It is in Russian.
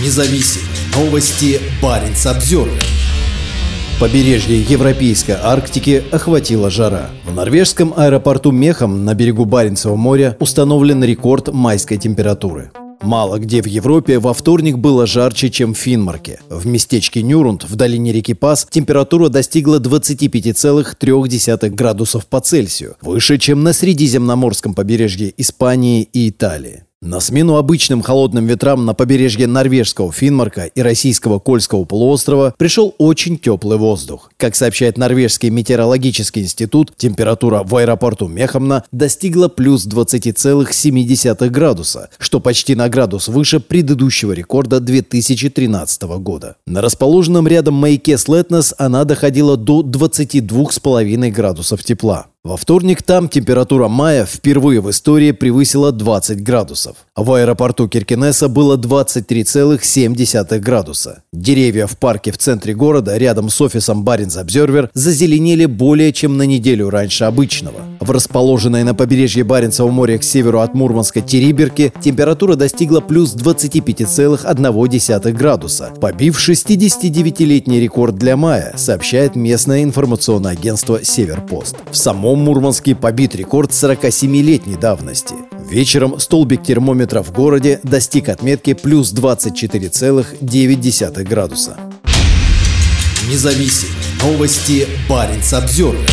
Независимые новости. Барин обзервер Побережье Европейской Арктики охватила жара. В норвежском аэропорту Мехом на берегу Баренцева моря установлен рекорд майской температуры. Мало где в Европе во вторник было жарче, чем в Финмарке. В местечке Нюрунд в долине реки Пас температура достигла 25,3 градусов по Цельсию, выше, чем на Средиземноморском побережье Испании и Италии. На смену обычным холодным ветрам на побережье норвежского Финмарка и российского Кольского полуострова пришел очень теплый воздух. Как сообщает Норвежский метеорологический институт, температура в аэропорту Мехамна достигла плюс 20,7 градуса, что почти на градус выше предыдущего рекорда 2013 года. На расположенном рядом маяке Слетнес она доходила до 22,5 градусов тепла. Во вторник там температура мая впервые в истории превысила 20 градусов. В аэропорту Киркинесса было 23,7 градуса. Деревья в парке в центре города, рядом с офисом Баринс Обзервер, зазеленели более чем на неделю раньше обычного. В расположенной на побережье Баренцева моря к северу от Мурманска Териберке температура достигла плюс 25,1 градуса, побив 69-летний рекорд для мая, сообщает местное информационное агентство «Северпост». В самом Мурманске побит рекорд 47-летней давности. Вечером столбик термометра в городе достиг отметки плюс 24,9 градуса. Независимые новости. Барин обзервер